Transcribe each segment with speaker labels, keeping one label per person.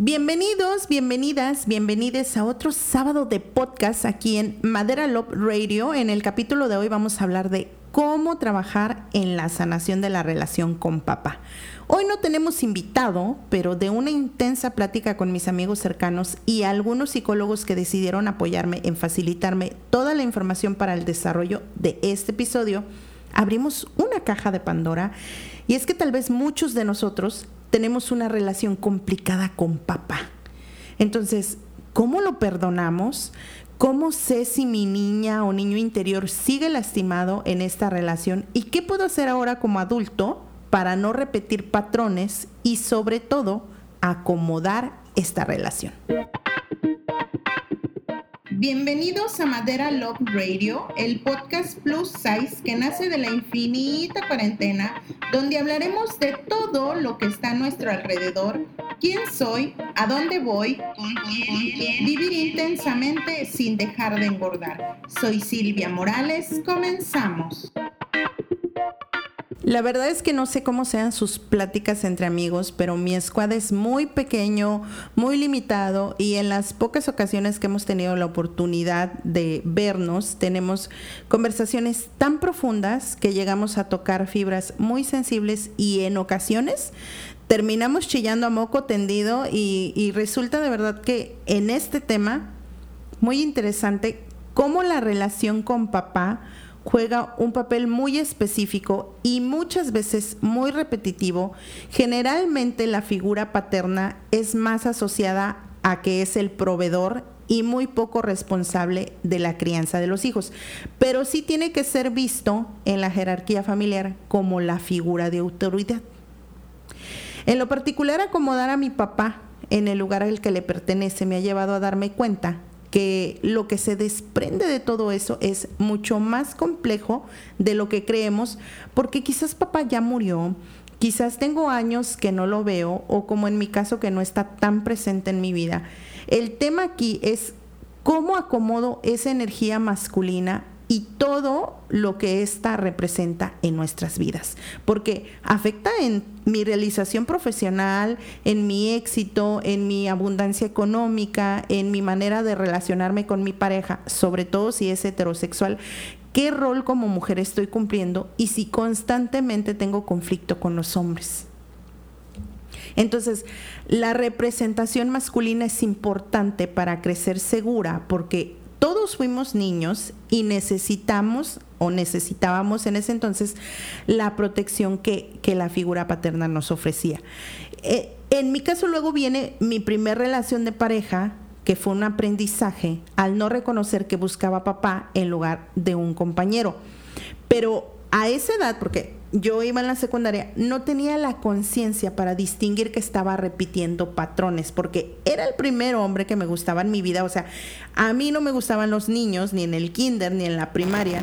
Speaker 1: Bienvenidos, bienvenidas, bienvenides a otro sábado de podcast aquí en Madera Love Radio. En el capítulo de hoy vamos a hablar de cómo trabajar en la sanación de la relación con papá. Hoy no tenemos invitado, pero de una intensa plática con mis amigos cercanos y algunos psicólogos que decidieron apoyarme en facilitarme toda la información para el desarrollo de este episodio, abrimos una caja de Pandora y es que tal vez muchos de nosotros tenemos una relación complicada con papá. Entonces, ¿cómo lo perdonamos? ¿Cómo sé si mi niña o niño interior sigue lastimado en esta relación? ¿Y qué puedo hacer ahora como adulto para no repetir patrones y sobre todo acomodar esta relación? Bienvenidos a Madera Love Radio, el podcast plus size que nace de la infinita cuarentena, donde hablaremos de todo lo que está a nuestro alrededor, quién soy, a dónde voy, vivir intensamente sin dejar de engordar. Soy Silvia Morales, comenzamos. La verdad es que no sé cómo sean sus pláticas entre amigos, pero mi squad es muy pequeño, muy limitado y en las pocas ocasiones que hemos tenido la oportunidad de vernos, tenemos conversaciones tan profundas que llegamos a tocar fibras muy sensibles y en ocasiones terminamos chillando a moco tendido y, y resulta de verdad que en este tema muy interesante cómo la relación con papá juega un papel muy específico y muchas veces muy repetitivo, generalmente la figura paterna es más asociada a que es el proveedor y muy poco responsable de la crianza de los hijos, pero sí tiene que ser visto en la jerarquía familiar como la figura de autoridad. En lo particular, acomodar a mi papá en el lugar al que le pertenece me ha llevado a darme cuenta que lo que se desprende de todo eso es mucho más complejo de lo que creemos, porque quizás papá ya murió, quizás tengo años que no lo veo, o como en mi caso que no está tan presente en mi vida. El tema aquí es cómo acomodo esa energía masculina y todo lo que ésta representa en nuestras vidas, porque afecta en mi realización profesional, en mi éxito, en mi abundancia económica, en mi manera de relacionarme con mi pareja, sobre todo si es heterosexual, qué rol como mujer estoy cumpliendo y si constantemente tengo conflicto con los hombres. Entonces, la representación masculina es importante para crecer segura porque todos fuimos niños y necesitamos o necesitábamos en ese entonces la protección que, la figura paterna nos ofrecía. Eh, en mi caso luego viene mi primera relación de pareja, que fue un aprendizaje al no reconocer que buscaba papá en lugar de un compañero. Pero a esa edad, porque yo iba en la secundaria, no tenía la conciencia para distinguir que estaba repitiendo patrones, porque era el primer hombre que me gustaba en mi vida. O sea, a mí no me gustaban los niños, ni en el kinder, ni en la primaria.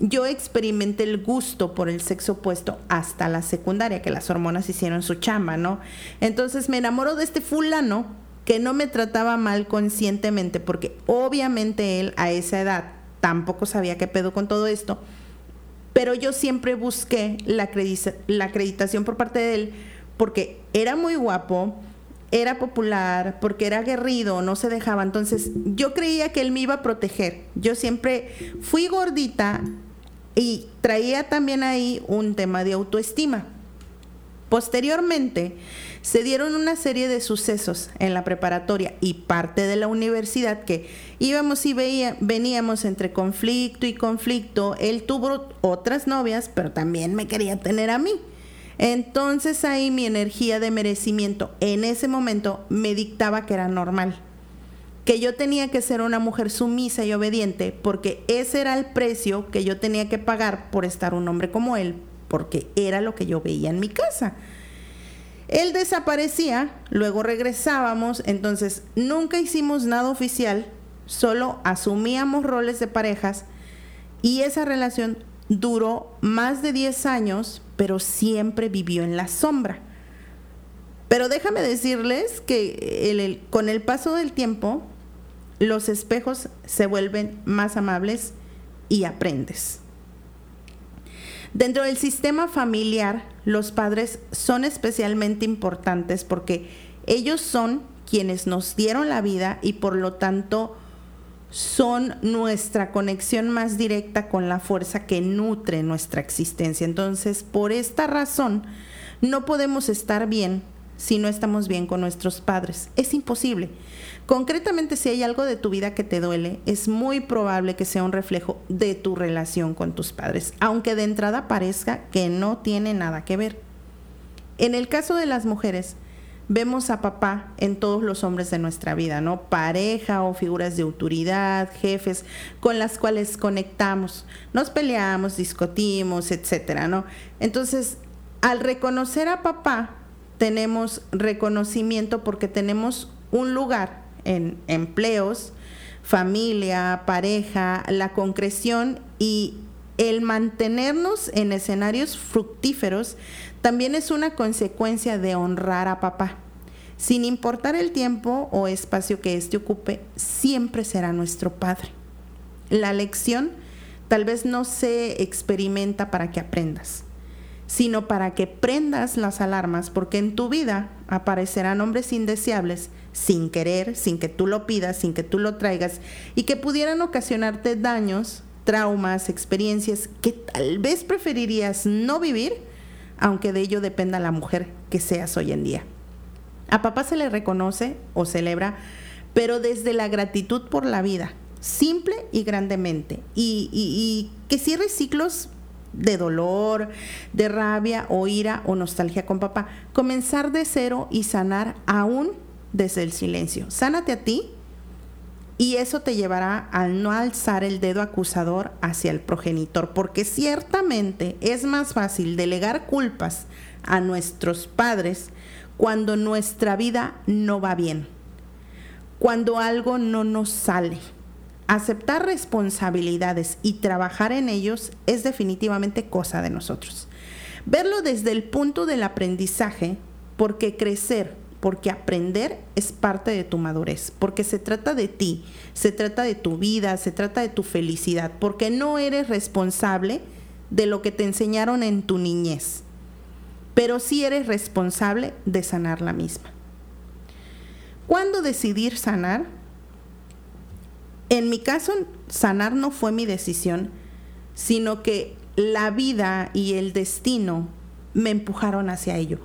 Speaker 1: Yo experimenté el gusto por el sexo opuesto hasta la secundaria, que las hormonas hicieron su chamba, ¿no? Entonces me enamoró de este fulano que no me trataba mal conscientemente, porque obviamente él a esa edad tampoco sabía qué pedo con todo esto pero yo siempre busqué la, la acreditación por parte de él porque era muy guapo, era popular, porque era aguerrido, no se dejaba. Entonces yo creía que él me iba a proteger. Yo siempre fui gordita y traía también ahí un tema de autoestima. Posteriormente, se dieron una serie de sucesos en la preparatoria y parte de la universidad que íbamos y veía, veníamos entre conflicto y conflicto. Él tuvo otras novias, pero también me quería tener a mí. Entonces ahí mi energía de merecimiento en ese momento me dictaba que era normal, que yo tenía que ser una mujer sumisa y obediente, porque ese era el precio que yo tenía que pagar por estar un hombre como él, porque era lo que yo veía en mi casa. Él desaparecía, luego regresábamos, entonces nunca hicimos nada oficial, solo asumíamos roles de parejas y esa relación duró más de 10 años, pero siempre vivió en la sombra. Pero déjame decirles que con el paso del tiempo, los espejos se vuelven más amables y aprendes. Dentro del sistema familiar, los padres son especialmente importantes porque ellos son quienes nos dieron la vida y por lo tanto son nuestra conexión más directa con la fuerza que nutre nuestra existencia. Entonces, por esta razón, no podemos estar bien si no estamos bien con nuestros padres. Es imposible. Concretamente, si hay algo de tu vida que te duele, es muy probable que sea un reflejo de tu relación con tus padres, aunque de entrada parezca que no tiene nada que ver. En el caso de las mujeres, vemos a papá en todos los hombres de nuestra vida, ¿no? Pareja o figuras de autoridad, jefes con las cuales conectamos, nos peleamos, discutimos, etcétera, ¿no? Entonces, al reconocer a papá, tenemos reconocimiento porque tenemos un lugar en empleos, familia, pareja, la concreción y el mantenernos en escenarios fructíferos también es una consecuencia de honrar a papá. Sin importar el tiempo o espacio que éste ocupe, siempre será nuestro padre. La lección tal vez no se experimenta para que aprendas sino para que prendas las alarmas, porque en tu vida aparecerán hombres indeseables sin querer, sin que tú lo pidas, sin que tú lo traigas, y que pudieran ocasionarte daños, traumas, experiencias que tal vez preferirías no vivir, aunque de ello dependa la mujer que seas hoy en día. A papá se le reconoce o celebra, pero desde la gratitud por la vida, simple y grandemente, y, que cierre ciclos de dolor, de rabia o ira o nostalgia con papá. Comenzar de cero y sanar aún desde el silencio. Sánate a ti y eso te llevará a no alzar el dedo acusador hacia el progenitor, porque ciertamente es más fácil delegar culpas a nuestros padres cuando nuestra vida no va bien, cuando algo no nos sale aceptar responsabilidades y trabajar en ellos es definitivamente cosa de nosotros. Verlo desde el punto del aprendizaje, porque crecer, porque aprender es parte de tu madurez, porque se trata de ti, se trata de tu vida, se trata de tu felicidad, porque no eres responsable de lo que te enseñaron en tu niñez, pero sí eres responsable de sanar la misma. ¿Cuándo decidir sanar? En mi caso, sanar no fue mi decisión, sino que la vida y el destino me empujaron hacia ello.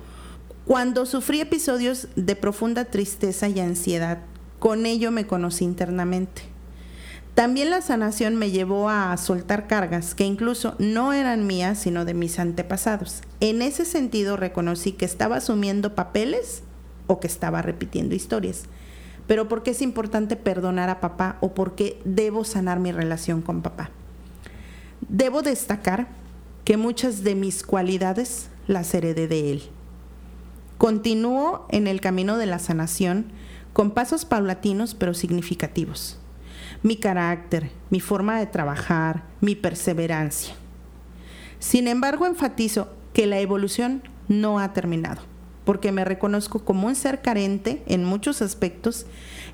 Speaker 1: Cuando sufrí episodios de profunda tristeza y ansiedad, con ello me conocí internamente. También la sanación me llevó a soltar cargas que incluso no eran mías, sino de mis antepasados. En ese sentido reconocí que estaba asumiendo papeles o que estaba repitiendo historias pero ¿por qué es importante perdonar a papá o por qué debo sanar mi relación con papá? Debo destacar que muchas de mis cualidades las heredé de él. Continúo en el camino de la sanación con pasos paulatinos pero significativos. Mi carácter, mi forma de trabajar, mi perseverancia. Sin embargo, enfatizo que la evolución no ha terminado porque me reconozco como un ser carente en muchos aspectos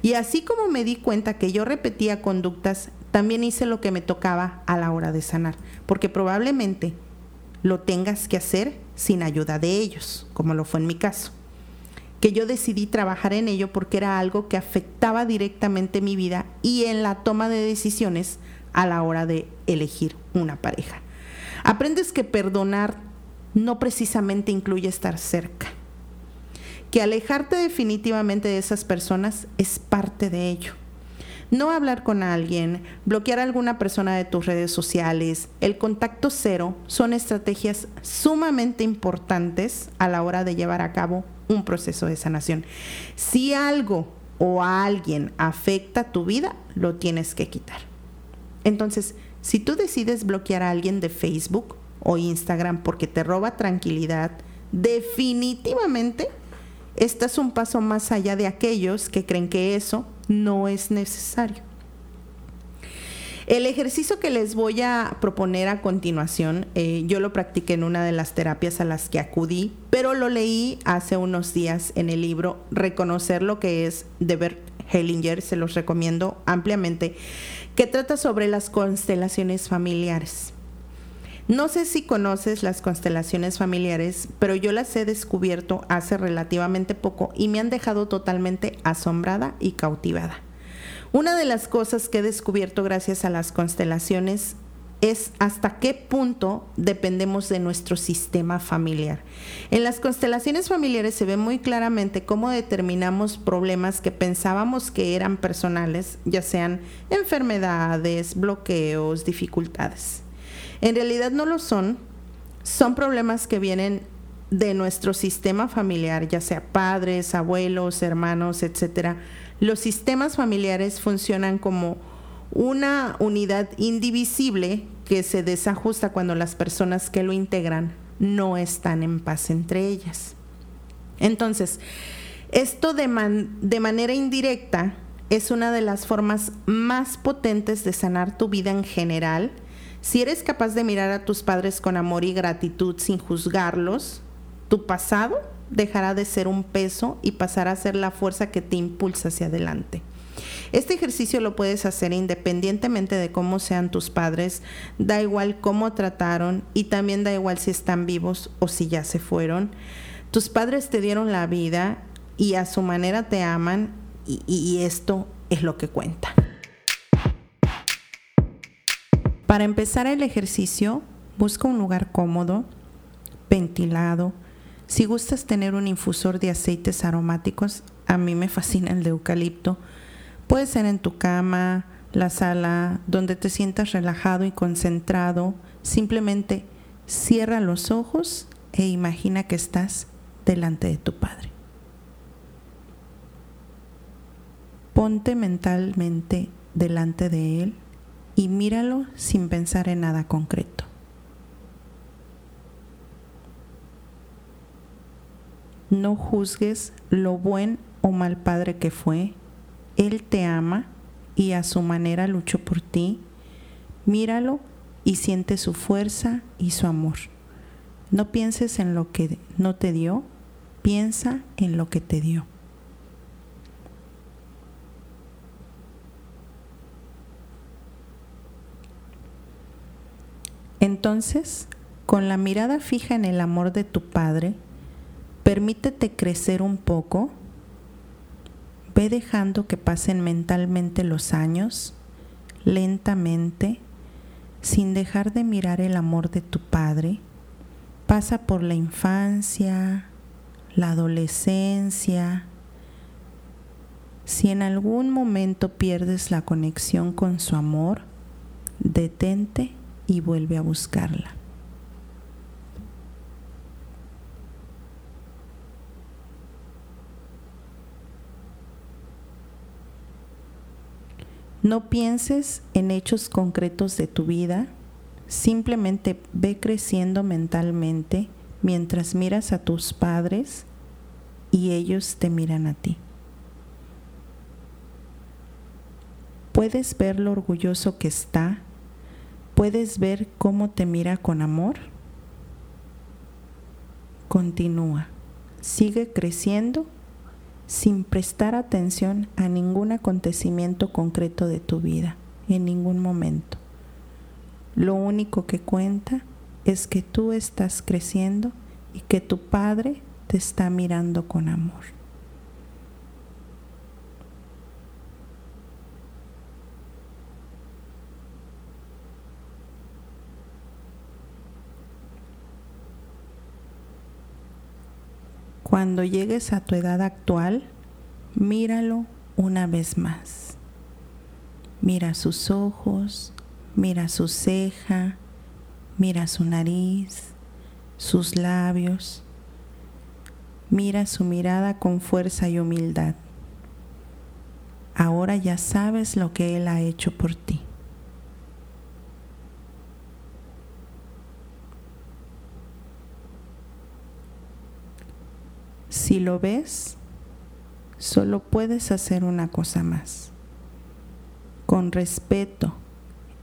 Speaker 1: y así como me di cuenta que yo repetía conductas, también hice lo que me tocaba a la hora de sanar, porque probablemente lo tengas que hacer sin ayuda de ellos, como lo fue en mi caso. Que yo decidí trabajar en ello porque era algo que afectaba directamente mi vida y en la toma de decisiones a la hora de elegir una pareja. Aprendes que perdonar no precisamente incluye estar cerca que alejarte definitivamente de esas personas es parte de ello. No hablar con alguien, bloquear a alguna persona de tus redes sociales, el contacto cero son estrategias sumamente importantes a la hora de llevar a cabo un proceso de sanación. Si algo o alguien afecta tu vida, lo tienes que quitar. Entonces, si tú decides bloquear a alguien de Facebook o Instagram porque te roba tranquilidad, definitivamente es un paso más allá de aquellos que creen que eso no es necesario. El ejercicio que les voy a proponer a continuación, eh, yo lo practiqué en una de las terapias a las que acudí, pero lo leí hace unos días en el libro Reconocer lo que es de Bert Hellinger, se los recomiendo ampliamente, que trata sobre las constelaciones familiares. No sé si conoces las constelaciones familiares, pero yo las he descubierto hace relativamente poco y me han dejado totalmente asombrada y cautivada. Una de las cosas que he descubierto gracias a las constelaciones es hasta qué punto dependemos de nuestro sistema familiar. En las constelaciones familiares se ve muy claramente cómo determinamos problemas que pensábamos que eran personales, ya sean enfermedades, bloqueos, dificultades. En realidad no lo son, son problemas que vienen de nuestro sistema familiar, ya sea padres, abuelos, hermanos, etc. Los sistemas familiares funcionan como una unidad indivisible que se desajusta cuando las personas que lo integran no están en paz entre ellas. Entonces, esto de, de manera indirecta es una de las formas más potentes de sanar tu vida en general. Si eres capaz de mirar a tus padres con amor y gratitud sin juzgarlos, tu pasado dejará de ser un peso y pasará a ser la fuerza que te impulsa hacia adelante. Este ejercicio lo puedes hacer independientemente de cómo sean tus padres, da igual cómo trataron y también da igual si están vivos o si ya se fueron. Tus padres te dieron la vida y a su manera te aman y, esto es lo que cuenta. Para empezar el ejercicio, busca un lugar cómodo, ventilado. Si gustas tener un infusor de aceites aromáticos, a mí me fascina el de eucalipto, Puede ser en tu cama, la sala, donde te sientas relajado y concentrado. Simplemente cierra los ojos e imagina que estás delante de tu Padre. Ponte mentalmente delante de Él y míralo sin pensar en nada concreto. No juzgues lo buen o mal padre que fue él te ama y a su manera luchó por ti. Míralo y siente su fuerza y su amor. No pienses en lo que no te dio, piensa en lo que te dio. Entonces, con la mirada fija en el amor de tu Padre, permítete crecer un poco Ve dejando que pasen mentalmente los años, lentamente, sin dejar de mirar el amor de tu Padre. Pasa por la infancia, la adolescencia. Si en algún momento pierdes la conexión con su amor, detente y vuelve a buscarla. No pienses en hechos concretos de tu vida, simplemente ve creciendo mentalmente mientras miras a tus padres y ellos te miran a ti. ¿Puedes ver lo orgulloso que está? ¿Puedes ver cómo te mira con amor? Continúa, sigue creciendo sin prestar atención a ningún acontecimiento concreto de tu vida, en ningún momento. Lo único que cuenta es que tú estás creciendo y que tu Padre te está mirando con amor. Cuando llegues a tu edad actual, míralo una vez más. Mira sus ojos, mira su ceja, mira su nariz, sus labios. Mira su mirada con fuerza y humildad. Ahora ya sabes lo que Él ha hecho por ti. Si lo ves, solo puedes hacer una cosa más. Con respeto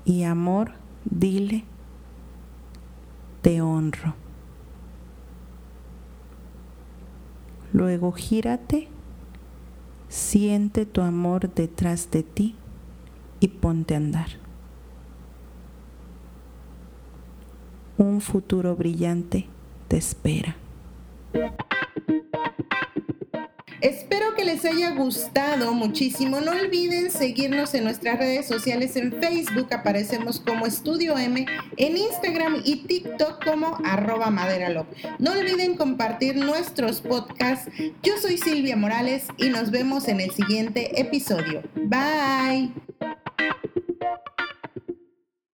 Speaker 1: y amor, dile, te honro. Luego gírate, siente tu amor detrás de ti y ponte a andar. un futuro brillante te espera. Espero que les haya gustado muchísimo. No olviden seguirnos en nuestras redes sociales. En Facebook aparecemos como Estudio M, en Instagram y TikTok como arroba. No olviden compartir nuestros podcasts. Yo soy Silvia Morales y nos vemos en el siguiente episodio. Bye.